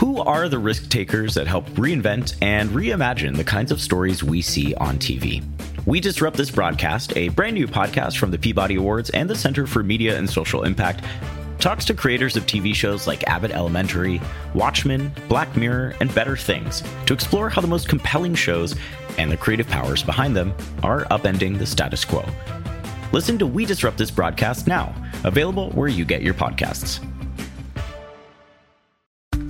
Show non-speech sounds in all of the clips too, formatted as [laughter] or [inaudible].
Who are the risk takers that help reinvent and reimagine the kinds of stories we see on TV? We Disrupt This Broadcast, a brand new podcast from the Peabody Awards and the Center for Media and Social Impact, talks to creators of TV shows like Abbott Elementary, Watchmen, Black Mirror, and Better Things to explore how the most compelling shows and the creative powers behind them are upending the status quo. Listen to We Disrupt This Broadcast now, available where you get your podcasts.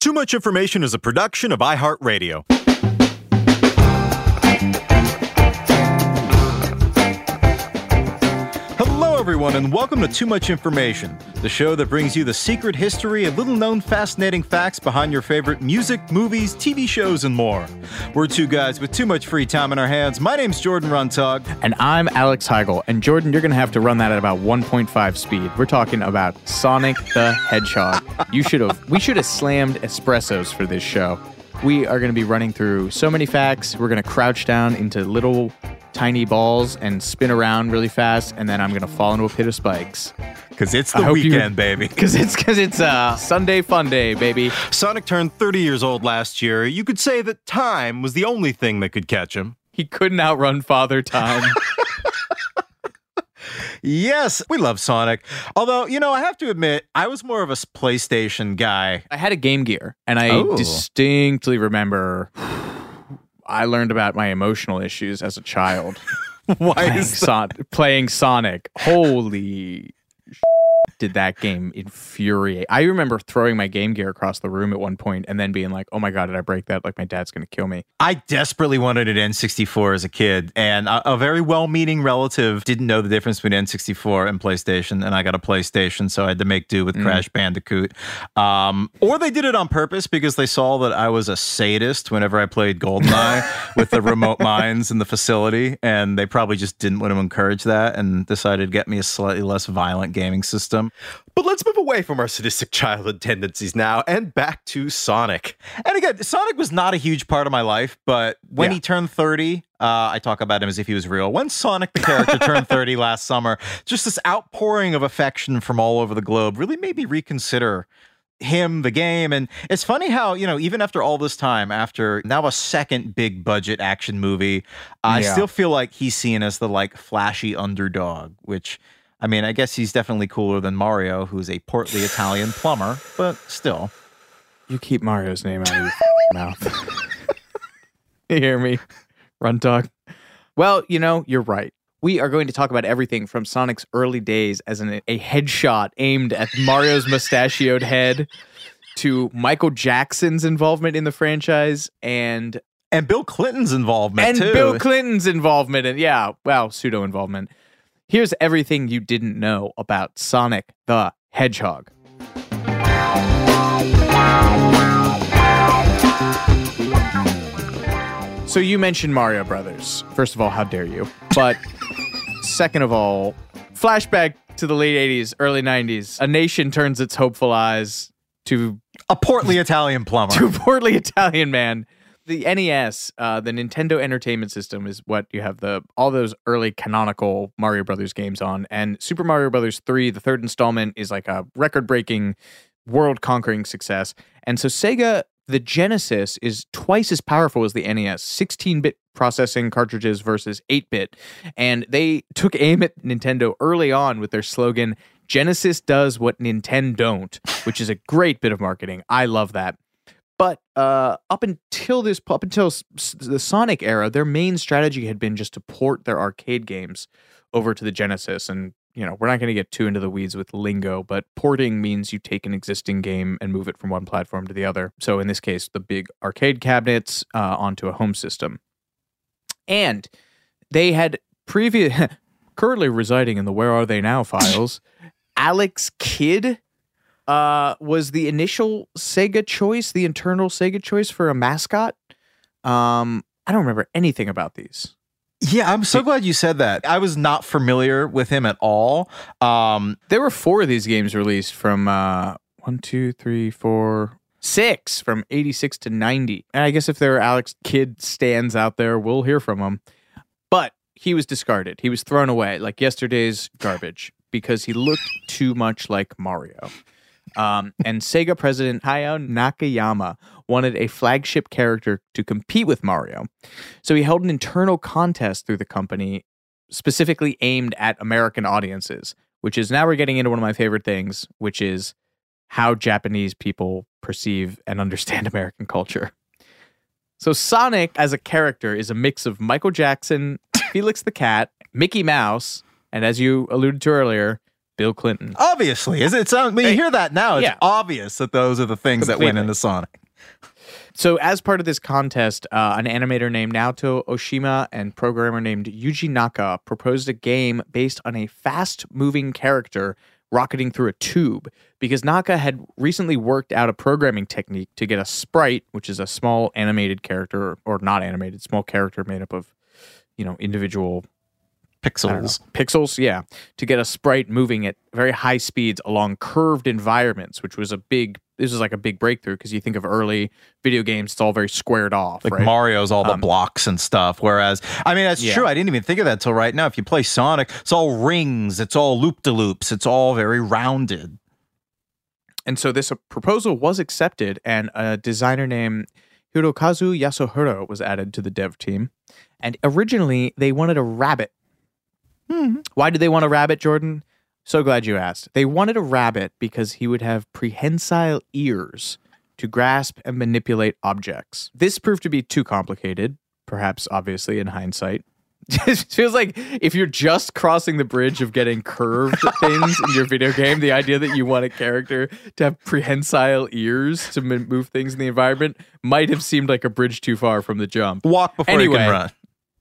Too Much Information is a production of iHeartRadio. Hello, everyone, and welcome to Too Much Information, the show that brings you the secret history and little known fascinating facts behind your favorite music, movies, TV shows, and more. We're two guys with too much free time in our hands. My name's Jordan Runtagh. And I'm Alex Heigl. And Jordan, you're going to have to run that at about 1.5 speed. We're talking about Sonic the Hedgehog. You should have, we should have slammed espressos for this show. We are going to be running through so many facts. We're going to crouch down into little tiny balls and spin around really fast, and then I'm going to fall into a pit of spikes. Because it's I the hope you- weekend, baby. [laughs] Because it's because it's uh, Sunday fun day, baby. Sonic turned 30 years old last year. You could say that time was the only thing that could catch him. He couldn't outrun Father Time. [laughs] Yes, we love Sonic. Although, you know, I have to admit, I was more of a PlayStation guy. I had a Game Gear, and I Oh. distinctly remember I learned about my emotional issues as a child [laughs] Why playing? Son- playing Sonic. Holy did that game infuriate. I remember throwing my Game Gear across the room at one point and then being like, oh my God, did I break that? Like my dad's going to kill me. I desperately wanted an N64 as a kid, and a, a very well meaning relative didn't know the difference between N64 and PlayStation, and I got a PlayStation, so I had to make do with Crash Bandicoot. Um, or they did it on purpose because they saw that I was a sadist whenever I played GoldenEye [laughs] with the remote mines in the facility, and they probably just didn't want to encourage that and decided to get me a slightly less violent gaming system. But let's move away from our sadistic [laughs] childhood tendencies now and back to Sonic. And again, Sonic was not a huge part of my life, but when Yeah. he turned 30, uh, I talk about him as if he was real. When Sonic the character turned [laughs] 30 last summer, just this outpouring of affection from all over the globe really made me reconsider him, the game. And it's funny how, you know, even after all this time, after now a second big budget action movie, I Yeah. still feel like he's seen as the like flashy underdog, which. I mean, I guess he's definitely cooler than Mario, who's a portly [laughs] Italian plumber, but still. You keep Mario's name out of your mouth. [laughs] you hear me? Runtagh. Well, you know, you're right. We are going to talk about everything from Sonic's early days as an, a headshot aimed at Mario's mustachioed head to Michael Jackson's involvement in the franchise and And Bill Clinton's involvement and too. Bill Clinton's involvement in yeah, well, pseudo involvement. Here's everything you didn't know about Sonic the Hedgehog. So you mentioned Mario Brothers. First of all, how dare you? But [laughs] second of all, flashback to the late 80s, early 90s. A nation turns its hopeful eyes to a portly Italian plumber. [laughs] to a portly Italian man. The NES, uh, the Nintendo Entertainment System, is what you have the all those early canonical Mario Brothers games on, and Super Mario Brothers three, the third installment, is like a record-breaking, world-conquering success. And so Sega, the Genesis, is twice as powerful as the NES, 16-bit processing cartridges versus 8-bit, and they took aim at Nintendo early on with their slogan Genesis does what Nintendo don't, which is a great bit of marketing. I love that. But uh, up until this, up until s- the Sonic era, their main strategy had been just to port their arcade games over to the Genesis. And you know, we're not going to get too into the weeds with lingo, but porting means you take an existing game and move it from one platform to the other. So in this case, the big arcade cabinets uh, onto a home system. And they had previous, [laughs] currently residing in the Where Are They Now files, [laughs] Alex Kidd uh, was the initial Sega choice, the internal Sega choice for a mascot. Um, I don't remember anything about these. Yeah, I'm so glad you said that. I was not familiar with him at all. Um, There were four of these games released from uh, one, two, three, four, six from 86 to 90. And I guess if there are Alex Kidd stands out there, we'll hear from him. But he was discarded. He was thrown away like yesterday's garbage because he looked too much like Mario. Um, and Sega president Hayao Nakayama wanted a flagship character to compete with Mario. So he held an internal contest through the company specifically aimed at American audiences, which is now we're getting into one of my favorite things, which is how Japanese people perceive and understand [laughs] American culture. So Sonic as a character is a mix of Michael Jackson, Felix the Cat, Mickey Mouse, and as you alluded to earlier, Bill Clinton. obviously, is it? Sound, when you hear that now, it's Yeah. obvious that those are the things that went Completely. into Sonic. So, as part of this contest, uh, an animator named Naoto Oshima and programmer named Yuji Naka proposed a game based on a fast moving character rocketing through a tube because Naka had recently worked out a programming technique to get a sprite, which is a small animated character or not animated, small character made up of, you know, individual I don't know, Pixels. pixels, yeah, to get a sprite moving at very high speeds along curved environments, which was a big. This was like a big breakthrough because you think of early video games; it's all very squared off, Like right? Mario's all the Um, blocks and stuff. Whereas, I mean, that's Yeah. true. I didn't even think of that till right now. If you play Sonic, it's all rings, it's all loop de loops, it's all very rounded. and so this uh, proposal was accepted, and a designer named Hirokazu Yasuhara was added to the dev team. And originally, they wanted a rabbit. Mm-hmm. Why did they want a rabbit, Jordan? So glad you asked. They wanted a rabbit because he would have prehensile ears to grasp and manipulate objects. This proved to be too complicated, perhaps obviously in hindsight. [laughs] it feels like if you're just crossing the bridge of getting curved [laughs] things in your video game, the idea that you want a character to have prehensile ears to m- move things in the environment might have seemed like a bridge too far from the jump. Walk before you can run.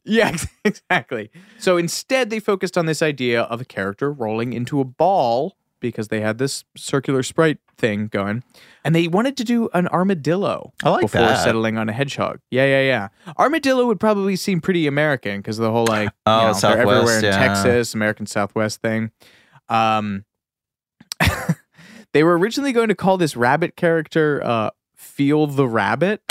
Yeah, [laughs] exactly. So instead, they focused on this idea of a character rolling into a ball because they had this circular sprite thing going, and they wanted to do an armadillo I like before that. settling on a hedgehog. Yeah, yeah, yeah. Armadillo would probably seem pretty American because the whole like, Oh, you know, they're everywhere Southwest, in yeah. Texas, American Southwest thing. Um, [laughs] they were originally going to call this rabbit character uh, Feel the Rabbit.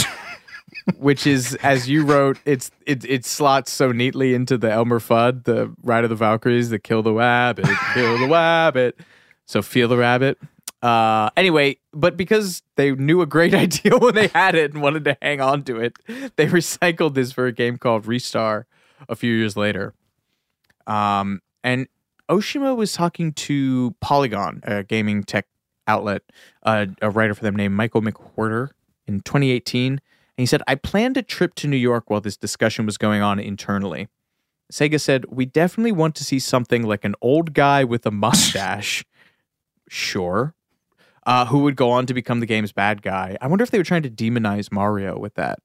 Which is as you wrote it's it, it slots so neatly into the elmer fudd the ride of the valkyries the kill the rabbit kill the rabbit. So feel the rabbit. Uh anyway but because they knew a great [laughs] idea when they had it and wanted to hang on to it they recycled this for a game called Ristar a few years later. Um and oshima was talking to polygon a gaming tech outlet uh, a writer for them named Michael McWhertor in 2018 and he said, I planned a trip to New York while this discussion was going on internally. Sega said, We definitely want to see something like an old guy with a mustache. [laughs] sure. Uh, who would go on to become the game's bad guy. I wonder if they were trying to demonize Mario with that.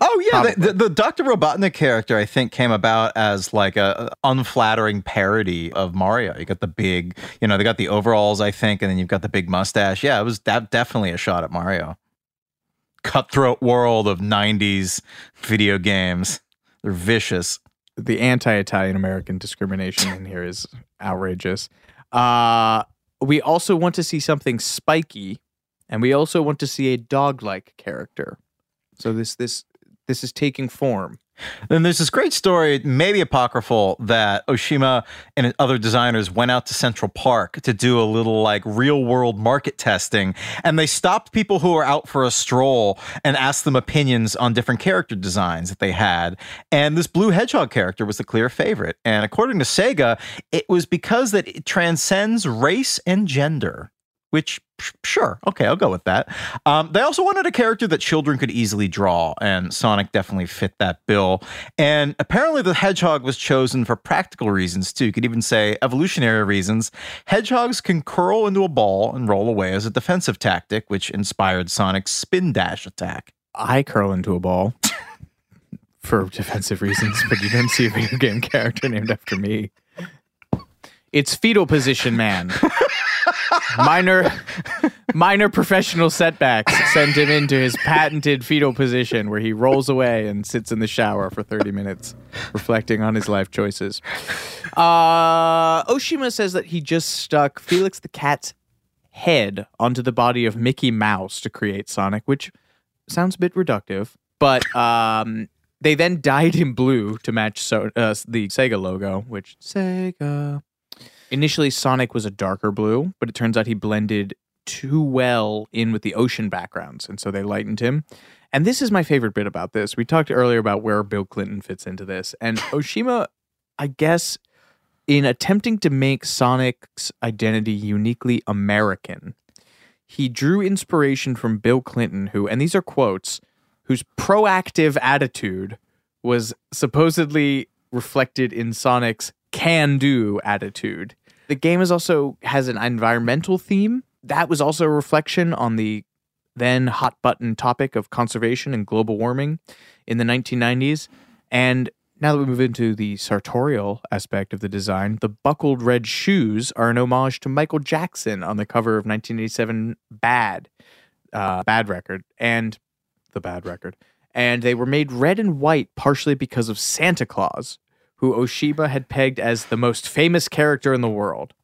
Oh yeah, the, the, the Dr. Robotnik character I think came about as like a, a unflattering parody of Mario. You got the big, you know, they got the overalls I think, and then you've got the big mustache. Yeah, it was that definitely a shot at Mario. Cutthroat world of '90s video games. They're vicious. The anti Italian American discrimination in here is outrageous. Uh, we also want to see something spiky, and we also want to see a dog like character. So this this this is taking form. Then there's this great story, maybe apocryphal, that Oshima and other designers went out to Central Park to do a little like real world market testing. And they stopped people who were out for a stroll and asked them opinions on different character designs that they had. And this blue hedgehog character was the clear favorite. And according to Sega, it was because that it transcends race and gender which sure. Okay i'll go with that. Um, they also wanted a character that children could easily draw and sonic definitely fit that bill. And apparently the hedgehog was chosen for practical reasons too. You could even say evolutionary reasons. Hedgehogs can curl into a ball and roll away as a defensive tactic which inspired sonic's spin dash attack. I curl into a ball [laughs] for defensive reasons, but you don't see a video game character named after me. It's fetal position man. minor minor professional setbacks sent him into his patented fetal position where he rolls away and sits in the shower for 30 minutes reflecting on his life choices. Uh, Oshima says that he just stuck Felix the cat's head onto the body of Mickey Mouse to create Sonic, which sounds a bit reductive, but um, they then dyed him blue to match so, uh, the Sega logo, which Sega. Initially, Sonic was a darker blue, but it turns out he blended too well in with the ocean backgrounds, and so they lightened him. And this is my favorite bit about this. We talked earlier about where Bill Clinton fits into this, and [coughs] Oshima, I guess, in attempting to make Sonic's identity uniquely American, he drew inspiration from Bill Clinton, who, and these are quotes, whose proactive attitude was supposedly reflected in Sonic's can do attitude. The game is also has an environmental theme. That was also a reflection on the then hot button topic of conservation and global warming in the 1990s. And now that we move into the sartorial aspect of the design, the buckled red shoes are an homage to Michael Jackson on the cover of 1987 Bad, uh, Bad Record, and the Bad Record. And they were made red and white partially because of Santa Claus, who Oshima had pegged as the most famous character in the world.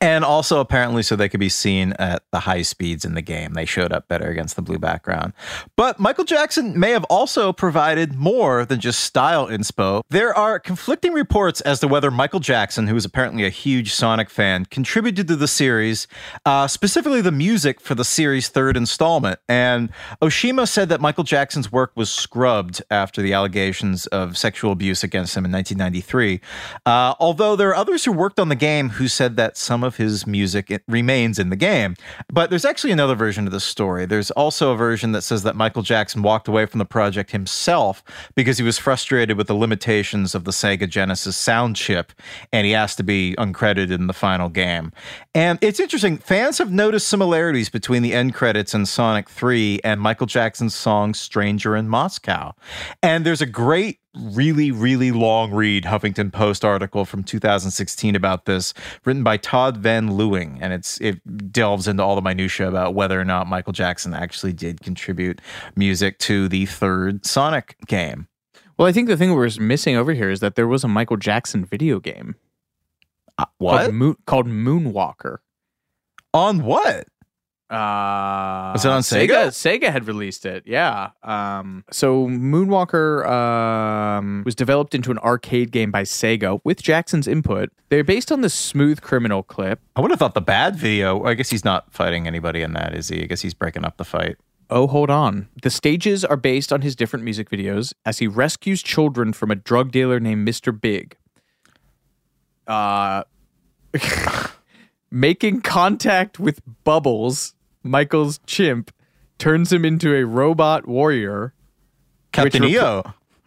And also, apparently, so they could be seen at the high speeds in the game. They showed up better against the blue background. But Michael Jackson may have also provided more than just style inspo. There are conflicting reports as to whether Michael Jackson, who is apparently a huge Sonic fan, contributed to the series, uh, specifically the music for the series' third installment. And Oshima said that Michael Jackson's work was scrubbed after the allegations of sexual abuse against him in 1993. Uh, although there are others who worked on the game who said that some of his music remains in the game. But there's actually another version of this story. There's also a version that says that Michael Jackson walked away from the project himself because he was frustrated with the limitations of the Sega Genesis sound chip and he asked to be uncredited in the final game. And it's interesting, fans have noticed similarities between the end credits in Sonic 3 and Michael Jackson's song Stranger in Moscow. And there's a great really, really long read Huffington Post article from 2016 about this, written by Todd Van Luling, and it's it delves into all the minutia about whether or not Michael Jackson actually did contribute music to the third Sonic game. Well, I think the thing we're missing over here is that there was a Michael Jackson video game. Uh, what? Called, Moon, called Moonwalker. On what? Uh, Was it on Sega? Sega had released it. Yeah. Um, so Moonwalker um, was developed into an arcade game by Sega with Jackson's input. They're based on the Smooth Criminal clip. I would have thought the bad video. I guess he's not fighting anybody in that, is he? I guess he's breaking up the fight. Oh, hold on. The stages are based on his different music videos as he rescues children from a drug dealer named Mr. Big. Uh, [laughs] making contact with Bubbles, Michael's chimp, turns him into a robot warrior, Captain Which EO.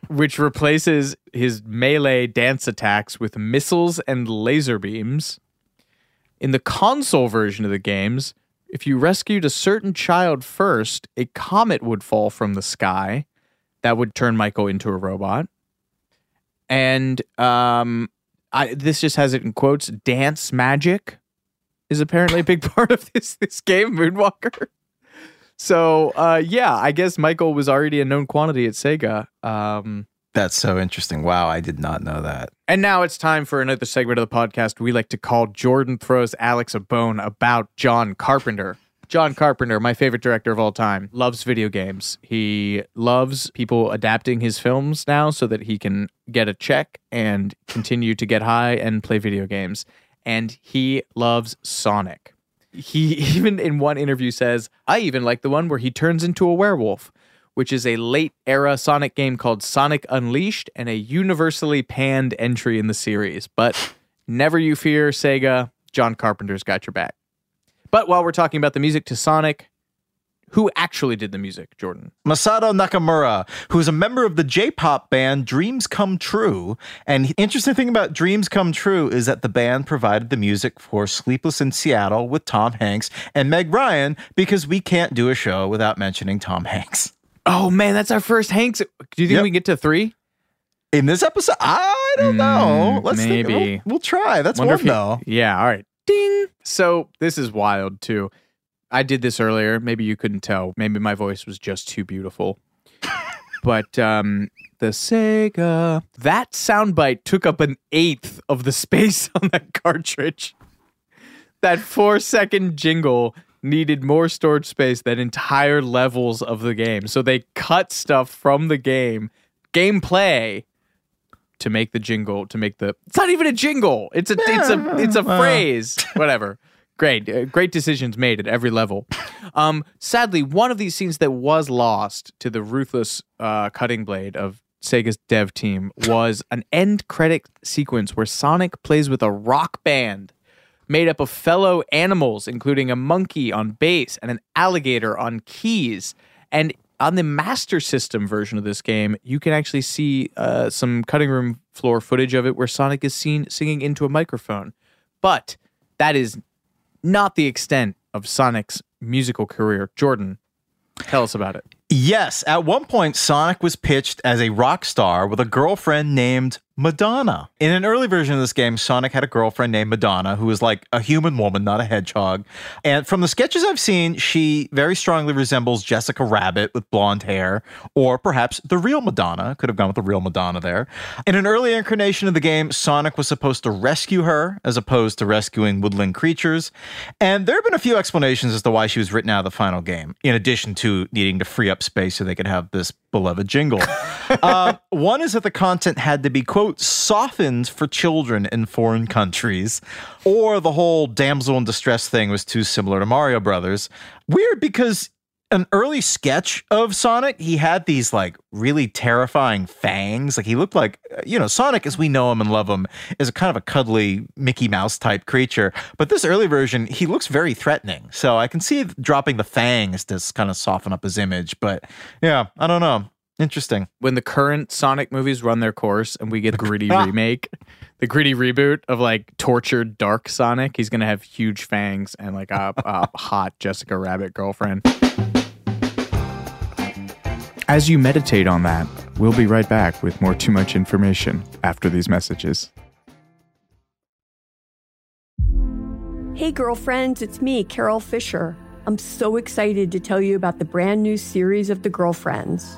which replaces his melee dance attacks with missiles and laser beams. In the console version of the games, if you rescued a certain child first, a comet would fall from the sky that would turn Michael into a robot. And um, I, this just has it in quotes. Dance magic is apparently a big [laughs] part of this this game, Moonwalker. So uh, yeah, I guess Michael was already a known quantity at Sega. Um, That's so interesting. Wow, I did not know that. and now it's time for another segment of the podcast we like to call Jordan throws Alex a bone about John Carpenter. John Carpenter, my favorite director of all time, loves video games. He loves people adapting his films now so that he can get a check and continue to get high and play video games. And he loves Sonic. He [laughs] even in one interview says, I even like the one where he turns into a werewolf, which is a late era Sonic game called Sonic Unleashed and a universally panned entry in the series. But never you fear, Sega, John Carpenter's got your back. But while we're talking about the music to Sonic, who actually did the music, Jordan? Masato Nakamura, who's a member of the J-pop band Dreams Come True. And the interesting thing about Dreams Come True is that the band provided the music for Sleepless in Seattle with Tom Hanks and Meg Ryan because we can't do a show without mentioning Tom Hanks. Oh man, that's our first Hanks. Do you think Yep. we can get to three? In this episode, I don't know. Mm, Let's think- maybe. we'll, we'll try. That's Wonder one though. Yeah, all right. Ding. So this is wild too. I did this earlier. Maybe you couldn't tell. Maybe my voice was just too beautiful. [laughs] but um the Sega that soundbite took up an eighth of the space [laughs] on that cartridge. That four second jingle needed more storage space than entire levels of the game. So they cut stuff from the game, gameplay, to make the jingle to make the it's not even a jingle it's a it's a it's a [laughs] phrase whatever great uh, great decisions made at every level um sadly one of these scenes that was lost to the ruthless uh cutting blade of Sega's dev team was an end credit sequence where Sonic plays with a rock band made up of fellow animals, including a monkey on bass and an alligator on keys. And on the Master System version of this game, you can actually see uh, some cutting room floor footage of it where Sonic is seen singing into a microphone. But that is not the extent of Sonic's musical career. Jordan, tell us about it. Yes, at one point, Sonic was pitched as a rock star with a girlfriend named Madonna. In an early version of this game, Sonic had a girlfriend named Madonna who was like a human woman, not a hedgehog. And from the sketches I've seen, she very strongly resembles Jessica Rabbit with blonde hair, or perhaps the real Madonna. Could have gone with the real Madonna there. In an early incarnation of the game, Sonic was supposed to rescue her as opposed to rescuing woodland creatures. And there have been a few explanations as to why she was written out of the final game, in addition to needing to free up space so they could have this beloved jingle. uh, [laughs] one is that the content had to be, quote, softened for children in foreign countries, or the whole damsel in distress thing was too similar to Mario Brothers. Weird because an early sketch of Sonic, he had these like really terrifying fangs. Like he looked like, uh, you know, Sonic as we know him and love him is a kind of a cuddly Mickey Mouse type creature. But this early version, he looks very threatening. So I can see dropping the fangs to kind of soften up his image. But yeah, I don't know. Interesting. when the current Sonic movies run their course and we get the gritty [laughs] remake, the gritty reboot of like tortured dark Sonic, he's gonna have huge fangs and like a, a [laughs] hot Jessica Rabbit girlfriend. As you meditate on that, we'll be right back with more too much information after these messages. Hey, girlfriends, it's me, Carol Fisher. I'm so excited to tell you about the brand new series of The Girlfriends.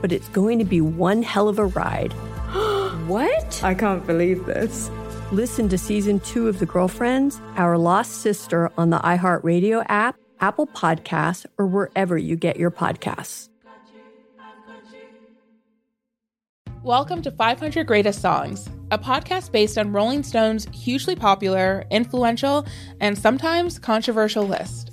but it's going to be one hell of a ride. [gasps] What? I can't believe this. Listen to season two of The Girlfriends, Our Lost Sister on the iHeartRadio app, Apple Podcasts, or wherever you get your podcasts. Welcome to 500 Greatest Songs, a podcast based on Rolling Stone's hugely popular, influential, and sometimes controversial list.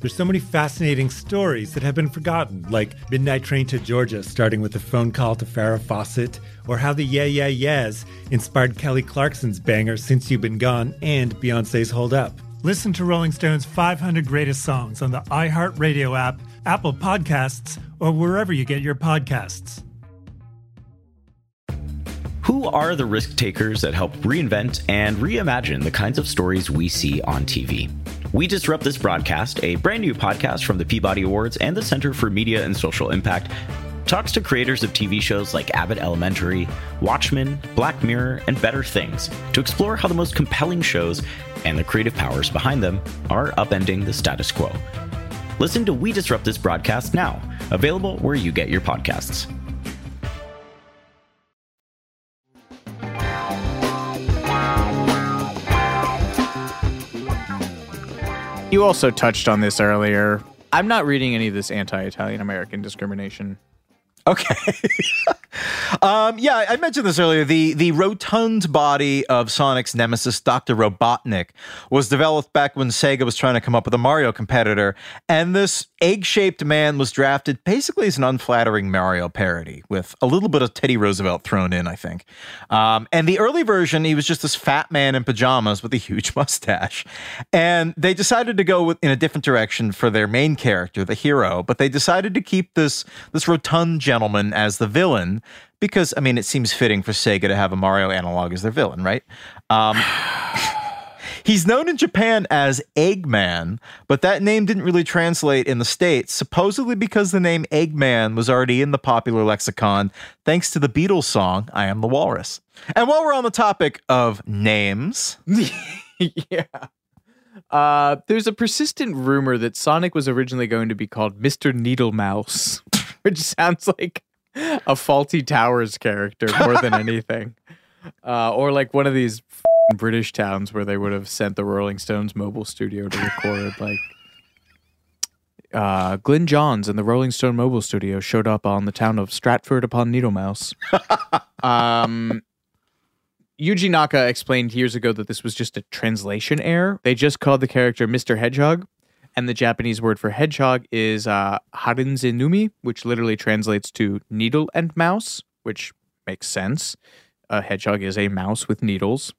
There's so many fascinating stories that have been forgotten, like Midnight Train to Georgia, starting with a phone call to Farrah Fawcett, or how the Yeah Yeah Yeahs inspired Kelly Clarkson's banger Since You've Been Gone and Beyonce's Hold Up. Listen to Rolling Stone's 500 Greatest Songs on the iHeartRadio app, Apple Podcasts, or wherever you get your podcasts. Who are the risk takers that help reinvent and reimagine the kinds of stories we see on TV? We Disrupt This Broadcast, a brand new podcast from the Peabody Awards and the Center for Media and Social Impact, talks to creators of TV shows like Abbott Elementary, Watchmen, Black Mirror, and Better Things to explore how the most compelling shows and the creative powers behind them are upending the status quo. Listen to We Disrupt This Broadcast now, available where you get your podcasts. You also touched on this earlier. I'm not reading any of this anti-Italian American discrimination. Okay. [laughs] um, yeah, I mentioned this earlier. The the rotund body of Sonic's nemesis, Dr. Robotnik, was developed back when Sega was trying to come up with a Mario competitor, and this egg-shaped man was drafted basically as an unflattering Mario parody with a little bit of Teddy Roosevelt thrown in, I think. Um, and the early version, he was just this fat man in pajamas with a huge [laughs] mustache, and they decided to go with, in a different direction for their main character, the hero. But they decided to keep this this rotund gentleman as the villain because I mean it seems fitting for Sega to have a Mario analog as their villain, right? Um, [sighs] he's known in Japan as Eggman, but that name didn't really translate in the states, supposedly because the name Eggman was already in the popular lexicon thanks to the Beatles song "I Am the Walrus." And while we're on the topic of names, [laughs] yeah. Uh, there's a persistent rumor that Sonic was originally going to be called Mr. Needle Mouse, [laughs] which sounds like a Fawlty Towers character more than [laughs] anything. Uh, or like one of these f***ing British towns where they would have sent the Rolling Stones mobile studio to record [laughs] like uh, Glyn Johns and the Rolling Stone mobile studio showed up on the town of Stratford upon Needlemouse. um, Yuji Naka explained years ago that this was just a translation error. They just called the character Mr. Hedgehog, and the Japanese word for hedgehog is uh, harinezumi, which literally translates to needle and mouse, which makes sense. A hedgehog is a mouse with needles.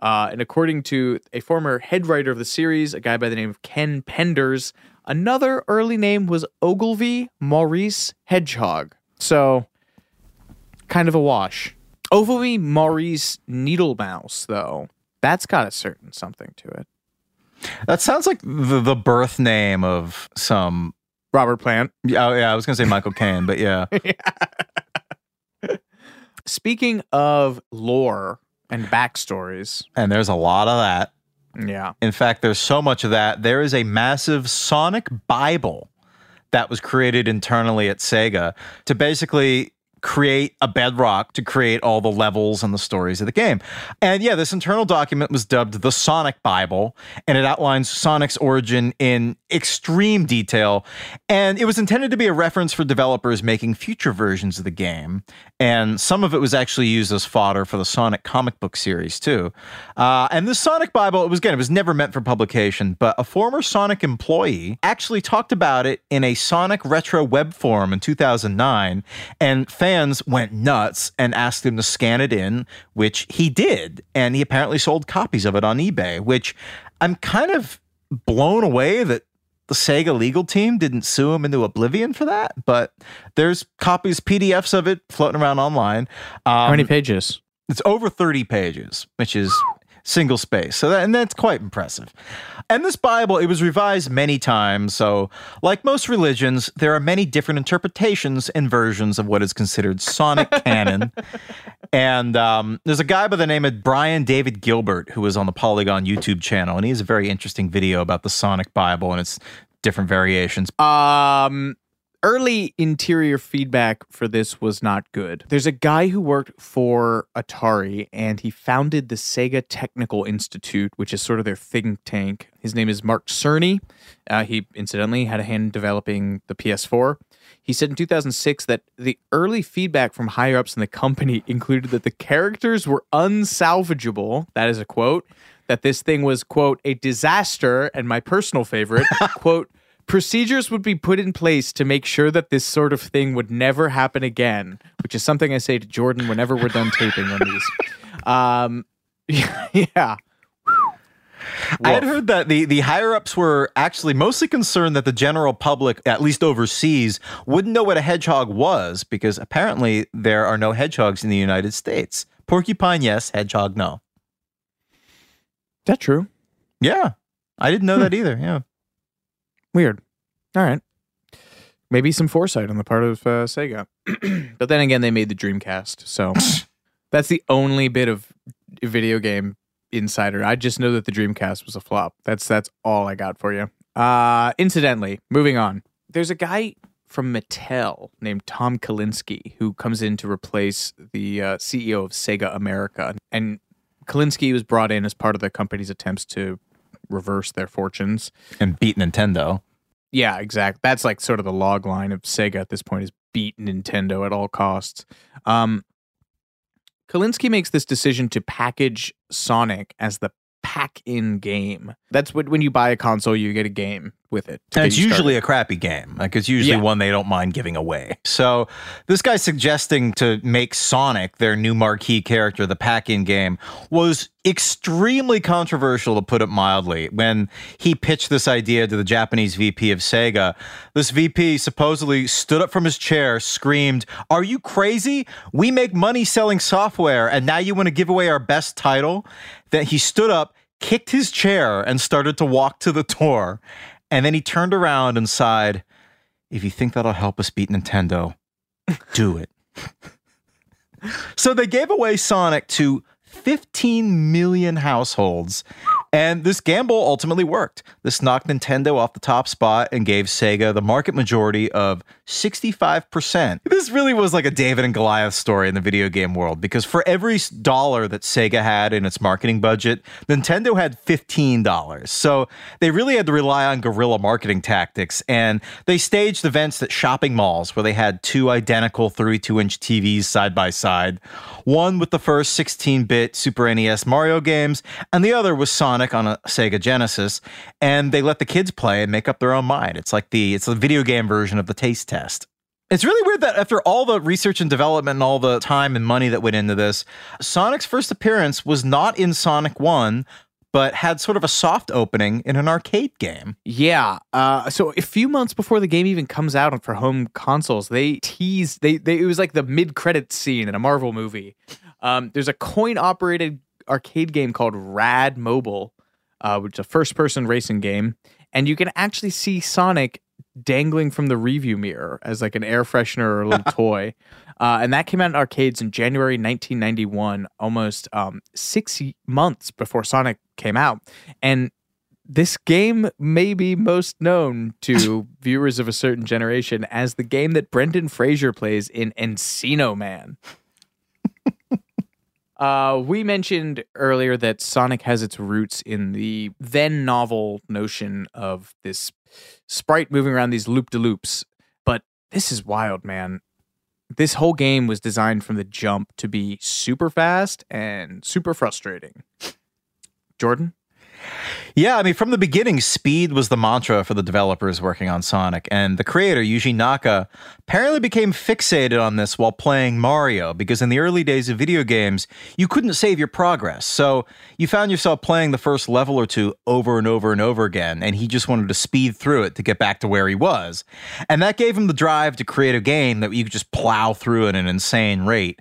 Uh, and according to a former head writer of the series, a guy by the name of Ken Penders, another early name was Ogilvy Maurice Hedgehog. So, kind of a wash. Ogilvy Maurice Needle Mouse, though, that's got a certain something to it. That sounds like the, the birth name of some. Robert Plant. Yeah, oh, yeah, I was gonna say Michael Caine, but [laughs] yeah. Speaking of lore and backstories, and there's a lot of that. yeah. In fact, there's so much of that. There is a massive Sonic Bible that was created internally at Sega to basically create a bedrock to create all the levels and the stories of the game. And yeah, this internal document was dubbed the Sonic Bible, and it outlines Sonic's origin in extreme detail. And it was intended to be a reference for developers making future versions of the game. And some of it was actually used as fodder for the Sonic comic book series, too. Uh, and the Sonic Bible, it was again, it was never meant for publication, but a former Sonic employee actually talked about it in a Sonic retro web forum in 2009. And fans went nuts and asked him to scan it in, which he did. And he apparently sold copies of it on eBay, which I'm kind of blown away that the Sega legal team didn't sue him into oblivion for that. But there's copies, PDFs of it floating around online. Um, How many pages? It's over 30 pages, which is single space. So that, and that's quite impressive. And this Bible, it was revised many times. So, like most religions, there are many different interpretations and versions of what is considered Sonic [laughs] canon. And um, there's a guy by the name of Brian David Gilbert who was on the Polygon YouTube channel, and he has a very interesting video about the Sonic Bible, and it's different variations. Um, early interior feedback for this was not good. There's a guy who worked for Atari and he founded the Sega Technical Institute, which is sort of their think tank. His name is Mark Cerny. Uh, he incidentally had a hand in developing the PS4. He said in 2006 that the early feedback from higher ups in the company [laughs] included that the characters were unsalvageable. That is a quote. That this thing was, quote, a disaster. And my personal favorite, [laughs] quote, procedures would be put in place to make sure that this sort of thing would never happen again, which is something I say to Jordan whenever we're done taping on these. Um, [laughs] yeah. I had heard that the, the higher ups were actually mostly concerned that the general public, at least overseas, wouldn't know what a hedgehog was because apparently there are no hedgehogs in the United States. Porcupine, yes. Hedgehog, no. Is that true? Yeah. I didn't know that either. Yeah. Weird. All right. Maybe some foresight on the part of uh, Sega. [clears throat] but then again, they made the Dreamcast. So [laughs] that's the only bit of video game insider. I just know that the Dreamcast was a flop. That's that's all I got for you. Uh incidentally, moving on. There's a guy from Mattel named Tom Kalinske who comes in to replace the uh, CEO of Sega America. And Kalinske was brought in as part of the company's attempts to reverse their fortunes and beat Nintendo. Yeah, exact. That's like sort of the log line of Sega at this point is beat Nintendo at all costs. Um, Kalinske makes this decision to package Sonic as the pack-in game. That's what when you buy a console, you get a game with it. And it's usually a crappy game. Like it's usually yeah. one they don't mind giving away. So this guy suggesting to make Sonic their new marquee character, the pack-in game, was extremely controversial to put it mildly. When he pitched this idea to the Japanese VP of Sega, this VP supposedly stood up from his chair, screamed, "Are you crazy? We make money selling software and now you want to give away our best title?" That he stood up, kicked his chair and started to walk to the door. And then he turned around and sighed, If you think that'll help us beat Nintendo, do it. [laughs] so they gave away Sonic to 15 million households. And this gamble ultimately worked. This knocked Nintendo off the top spot and gave Sega the market majority of 65%. This really was like a David and Goliath story in the video game world because for every dollar that Sega had in its marketing budget, Nintendo had $15. So they really had to rely on guerrilla marketing tactics. And they staged events at shopping malls where they had two identical 32 inch TVs side by side one with the first 16 bit Super NES Mario games, and the other was Sonic on a Sega Genesis. And they let the kids play and make up their own mind. It's like the it's the video game version of the taste test. It's really weird that after all the research and development and all the time and money that went into this, Sonic's first appearance was not in Sonic 1, but had sort of a soft opening in an arcade game. Yeah. Uh, so a few months before the game even comes out for home consoles, they teased they, they it was like the mid credit scene in a Marvel movie. Um, there's a coin operated arcade game called Rad Mobile, uh, which is a first person racing game, and you can actually see Sonic dangling from the review mirror as like an air freshener or a little [laughs] toy. Uh, and that came out in arcades in January 1991, almost um, six months before Sonic came out. And this game may be most known to [laughs] viewers of a certain generation as the game that Brendan Fraser plays in Encino Man. Uh, we mentioned earlier that Sonic has its roots in the then novel notion of this sprite moving around these loop de loops. But this is wild, man this whole game was designed from the jump to be super fast and super frustrating. Jordan? Yeah, I mean, from the beginning, speed was the mantra for the developers working on Sonic, and the creator, Yuji Naka, apparently became fixated on this while playing Mario, because in the early days of video games, you couldn't save your progress. So you found yourself playing the first level or two over and over and over again, and he just wanted to speed through it to get back to where he was. And that gave him the drive to create a game that you could just plow through at an insane rate.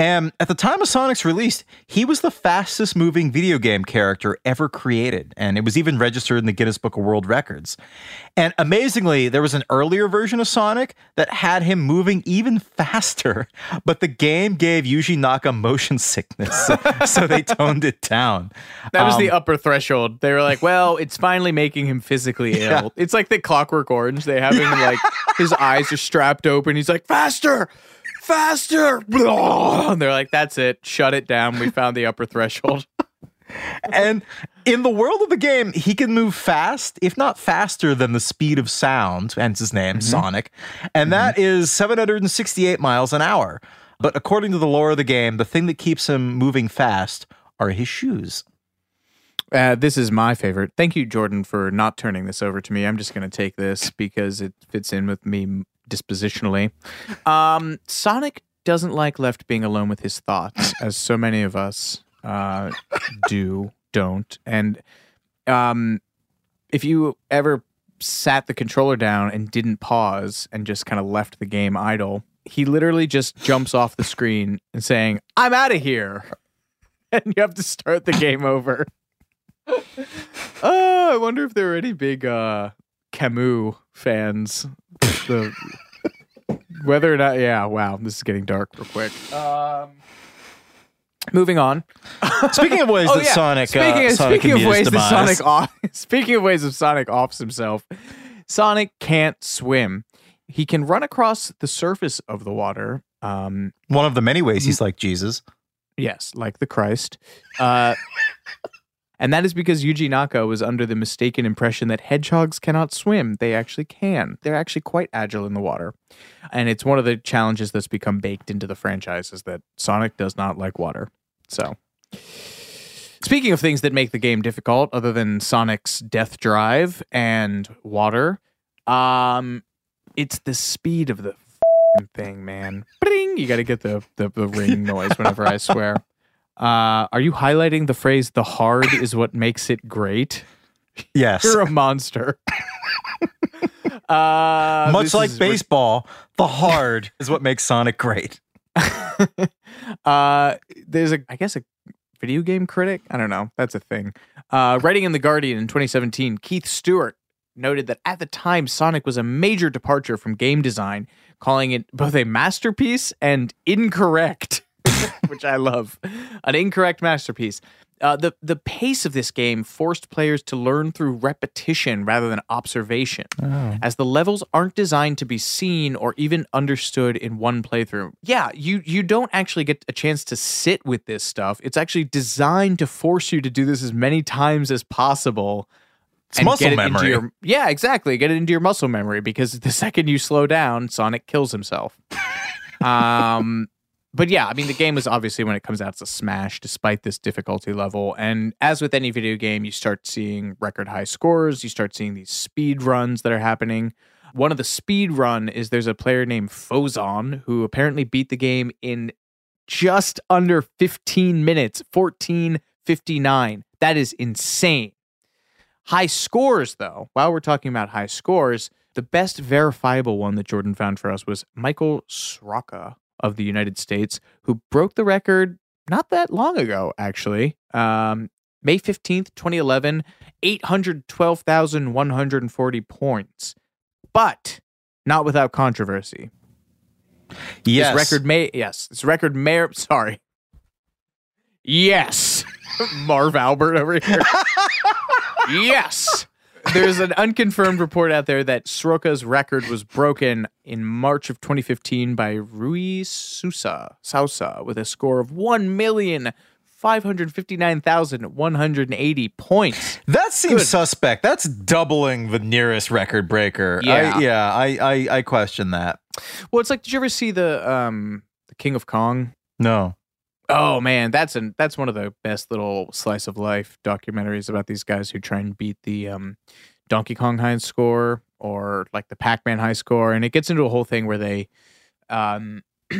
And at the time of Sonic's release, he was the fastest moving video game character ever created. And it was even registered in the Guinness Book of World Records. And amazingly, there was an earlier version of Sonic that had him moving even faster, [laughs] but the game gave Yuji Naka motion sickness. So, [laughs] so they toned it down. That was the Um, upper threshold. They were like, well, it's finally making him physically [laughs] ill. Yeah. It's like the Clockwork Orange. They have him like his eyes are strapped open. He's like, faster, faster. And they're like, that's it. Shut it down. We found the upper threshold. [laughs] and in the world of the game, he can move fast, if not faster than the speed of sound, hence his name, Sonic. And that is 768 miles an hour. But according to the lore of the game, the thing that keeps him moving fast are his shoes. Uh, this is my favorite. Thank you, Jordan, for not turning this over to me. I'm just going to take this because it fits in with me dispositionally. Um, Sonic doesn't like left being alone with his thoughts, [laughs] as so many of us uh, do, don't. And um, if you ever sat the controller down and didn't pause and just kind of left the game idle, he literally just jumps off the screen and saying, I'm out of here. [laughs] And you have to start the game over. [laughs] Oh, I wonder if there are any big uh Camus fans. The whether or not yeah, wow, this is getting dark real quick. Um Moving on. Speaking of ways [laughs] Oh, that yeah. Sonic, speaking, uh, of, Sonic speaking can of meet his ways that. Sonic off, [laughs] speaking of ways of Sonic offs himself, Sonic can't swim. He can run across the surface of the water. Um, One of the many ways he's like Jesus. Yes, like the Christ. Uh, and that is because Yuji Naka was under the mistaken impression that hedgehogs cannot swim. They actually can. They're actually quite agile in the water. And it's one of the challenges that's become baked into the franchise is that Sonic does not like water. So, speaking of things that make the game difficult, other than Sonic's death drive and water, um, it's the speed of the f***ing thing, man. Bring! You got to get the, the the ring [laughs] noise whenever I swear. Uh, are you highlighting the phrase "the hard is what makes it great"? Yes. You're a monster. [laughs] uh, Much like is- baseball, the hard is what makes Sonic great. [laughs] uh, there's a, I guess, a video game critic. I don't know. That's a thing. Uh, writing in the Guardian in 2017, Keith Stuart noted that at the time, Sonic was a major departure from game design, calling it both a masterpiece and incorrect, [laughs] which I love. An incorrect masterpiece. Uh, the the pace of this game forced players to learn through repetition rather than observation, as the levels aren't designed to be seen or even understood in one playthrough. Yeah, you you don't actually get a chance to sit with this stuff. It's actually designed to force you to do this as many times as possible. It's muscle get it into memory. your- yeah, exactly. Get it into your muscle memory because the second you slow down, Sonic kills himself. [laughs] um, but yeah, I mean, the game is obviously when it comes out, it's a smash despite this difficulty level. And as with any video game, you start seeing record high scores. You start seeing these speed runs that are happening. One of the speed run is there's a player named Fozon who apparently beat the game in just under 15 minutes, 1459. That is insane. High scores, though, while we're talking about high scores, the best verifiable one that Jordan found for us was Michael Sroka of the United States, who broke the record not that long ago, actually. Um, May 15th, 2011, 812,140 points. But not without controversy. Yes. This record may, yes, this record may, sorry. Yes. [laughs] Marv Albert over here. [laughs] yes. There's an unconfirmed report out there that Sroka's record was broken in March of 2015 by Rui Sousa, Sousa with a score of 1,559,180 points. That seems Good. suspect. That's doubling the nearest record breaker. Yeah. I, yeah, I, I, I question that. Well, it's like, did you ever see the um the King of Kong? No. Oh man, that's an that's one of the best little slice of life documentaries about these guys who try and beat the um, Donkey Kong high score or like the Pac Man high score, and it gets into a whole thing where they, um, [clears throat]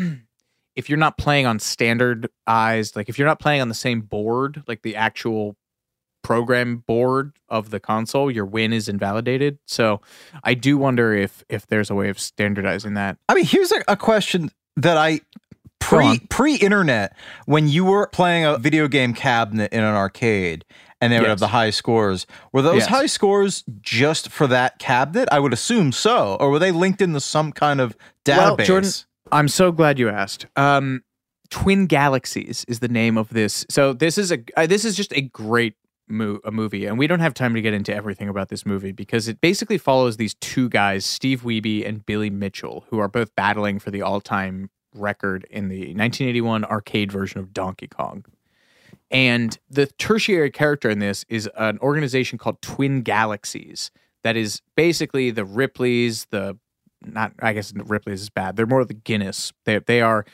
if you're not playing on standardized, like if you're not playing on the same board, like the actual program board of the console, your win is invalidated. So I do wonder if if there's a way of standardizing that. I mean, here's a, a question that I pre pre internet when you were playing a video game cabinet in an arcade and they would Yes. have the high scores. Were those Yes. high scores just for that cabinet? I would assume so. Or were they linked into some kind of database? Well, Jordan, I'm so glad you asked. Um, Twin Galaxies is the name of this. So this is a uh, this is just a great mo- a movie, and we don't have time to get into everything about this movie because it basically follows these two guys, Steve Wiebe and Billy Mitchell, who are both battling for the all time record in the 1981 arcade version of Donkey Kong. And the tertiary character in this is an organization called Twin Galaxies that is basically the Ripleys, the not I guess Ripley's is bad. They're more the Guinness. They they are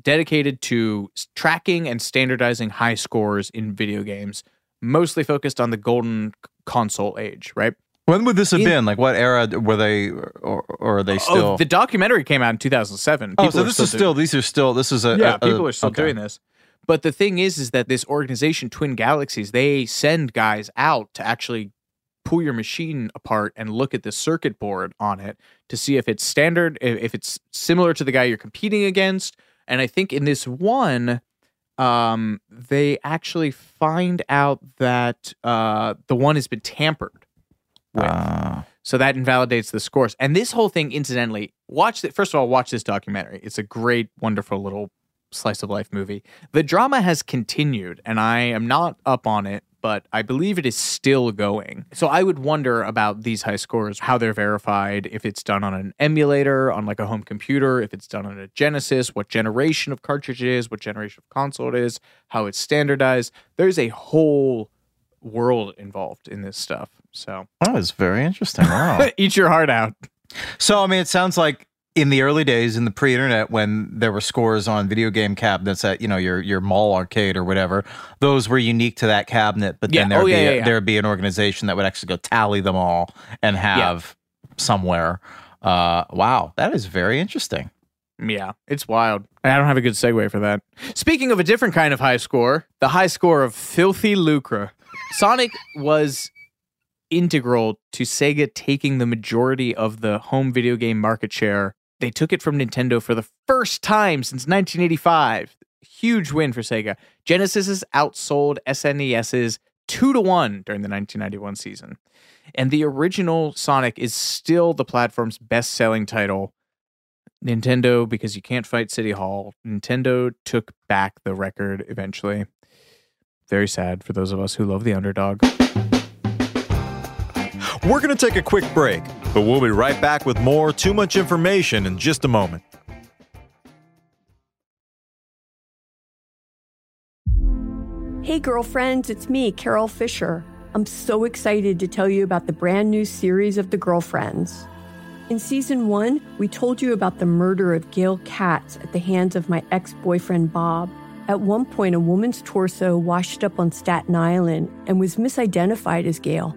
dedicated to tracking and standardizing high scores in video games, mostly focused on the golden console age, right? When would this have In- been? Like what era were they or, or are they still Oh, the documentary came out in 2007. Oh, so this still is doing- still these are still this is a yeah, a- people are still okay. doing this. But the thing is, is that this organization, Twin Galaxies, they send guys out to actually pull your machine apart and look at the circuit board on it to see if it's standard, if it's similar to the guy you're competing against. And I think in this one, um, they actually find out that uh, the one has been tampered with. Ah. So that invalidates the scores. And this whole thing, incidentally, watch it. First of all, watch this documentary. It's a great, wonderful little slice of life movie. The drama has continued, and I am not up on it, but I believe it is still going. So I would wonder about these high scores, how they're verified, if it's done on an emulator, on like a home computer, if it's done on a Genesis, what generation of cartridge it is, what generation of console it is, how it's standardized. There's a whole world involved in this stuff. So That was very interesting. Wow. [laughs] eat your heart out. So, I mean, it sounds like in the early days, in the pre-internet, when there were scores on video game cabinets at you know your your mall arcade or whatever, those were unique to that cabinet. But then there'd Oh, be yeah, a, yeah, yeah. there'd be an organization that would actually go tally them all and have somewhere. Uh, wow, that is very interesting. Yeah, it's wild. I don't have a good segue for that. Speaking of a different kind of high score, the high score of filthy lucre. Sonic was integral to Sega taking the majority of the home video game market share. They took it from Nintendo for the first time since 1985. Huge win for Sega. Genesis Genesis's outsold SNES's 2 to 1 during the 1991 season. And the original Sonic is still the platform's best-selling title Nintendo, because you can't fight City Hall, Nintendo took back the record eventually. Very sad for those of us who love the underdog. We're going to take a quick break, but we'll be right back with more Too Much Information in just a moment. Hey, girlfriends, it's me, Carol Fisher. I'm so excited to tell you about the brand new series of The Girlfriends. In season one, we told you about the murder of Gail Katz at the hands of my ex boyfriend Bob. At one point, a woman's torso washed up on Staten Island and was misidentified as Gail.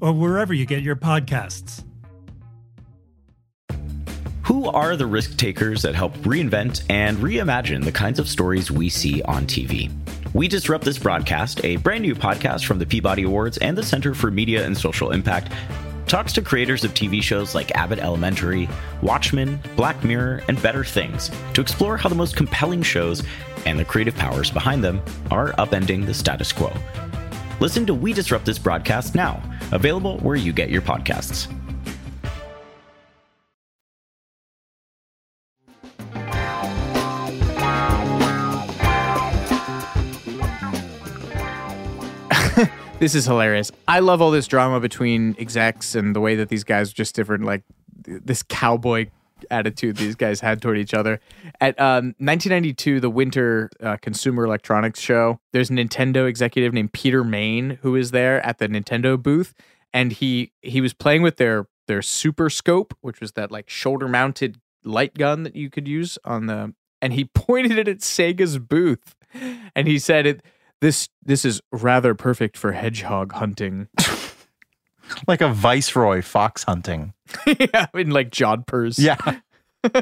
or wherever you get your podcasts. Who are the risk takers that help reinvent and reimagine the kinds of stories we see on TV? We Disrupt This Broadcast, a brand new podcast from the Peabody Awards and the Center for Media and Social Impact, talks to creators of TV shows like Abbott Elementary, Watchmen, Black Mirror, and Better Things to explore how the most compelling shows and the creative powers behind them are upending the status quo. Listen to We Disrupt This Broadcast now, available where you get your podcasts. [laughs] This is hilarious. I love all this drama between execs and the way that these guys are just different, like this cowboy attitude these guys had toward each other. At um, 1992, the Winter uh, Consumer Electronics Show, there's a Nintendo executive named Peter Main who is there at the Nintendo booth, and he he was playing with their their Super Scope, which was that like shoulder mounted light gun that you could use on the, and he [laughs] pointed it at Sega's booth, and he said it. This this is rather perfect for hedgehog hunting. [laughs] [laughs] like a viceroy fox hunting. [laughs] yeah, in like jodhpurs. Yeah. [laughs]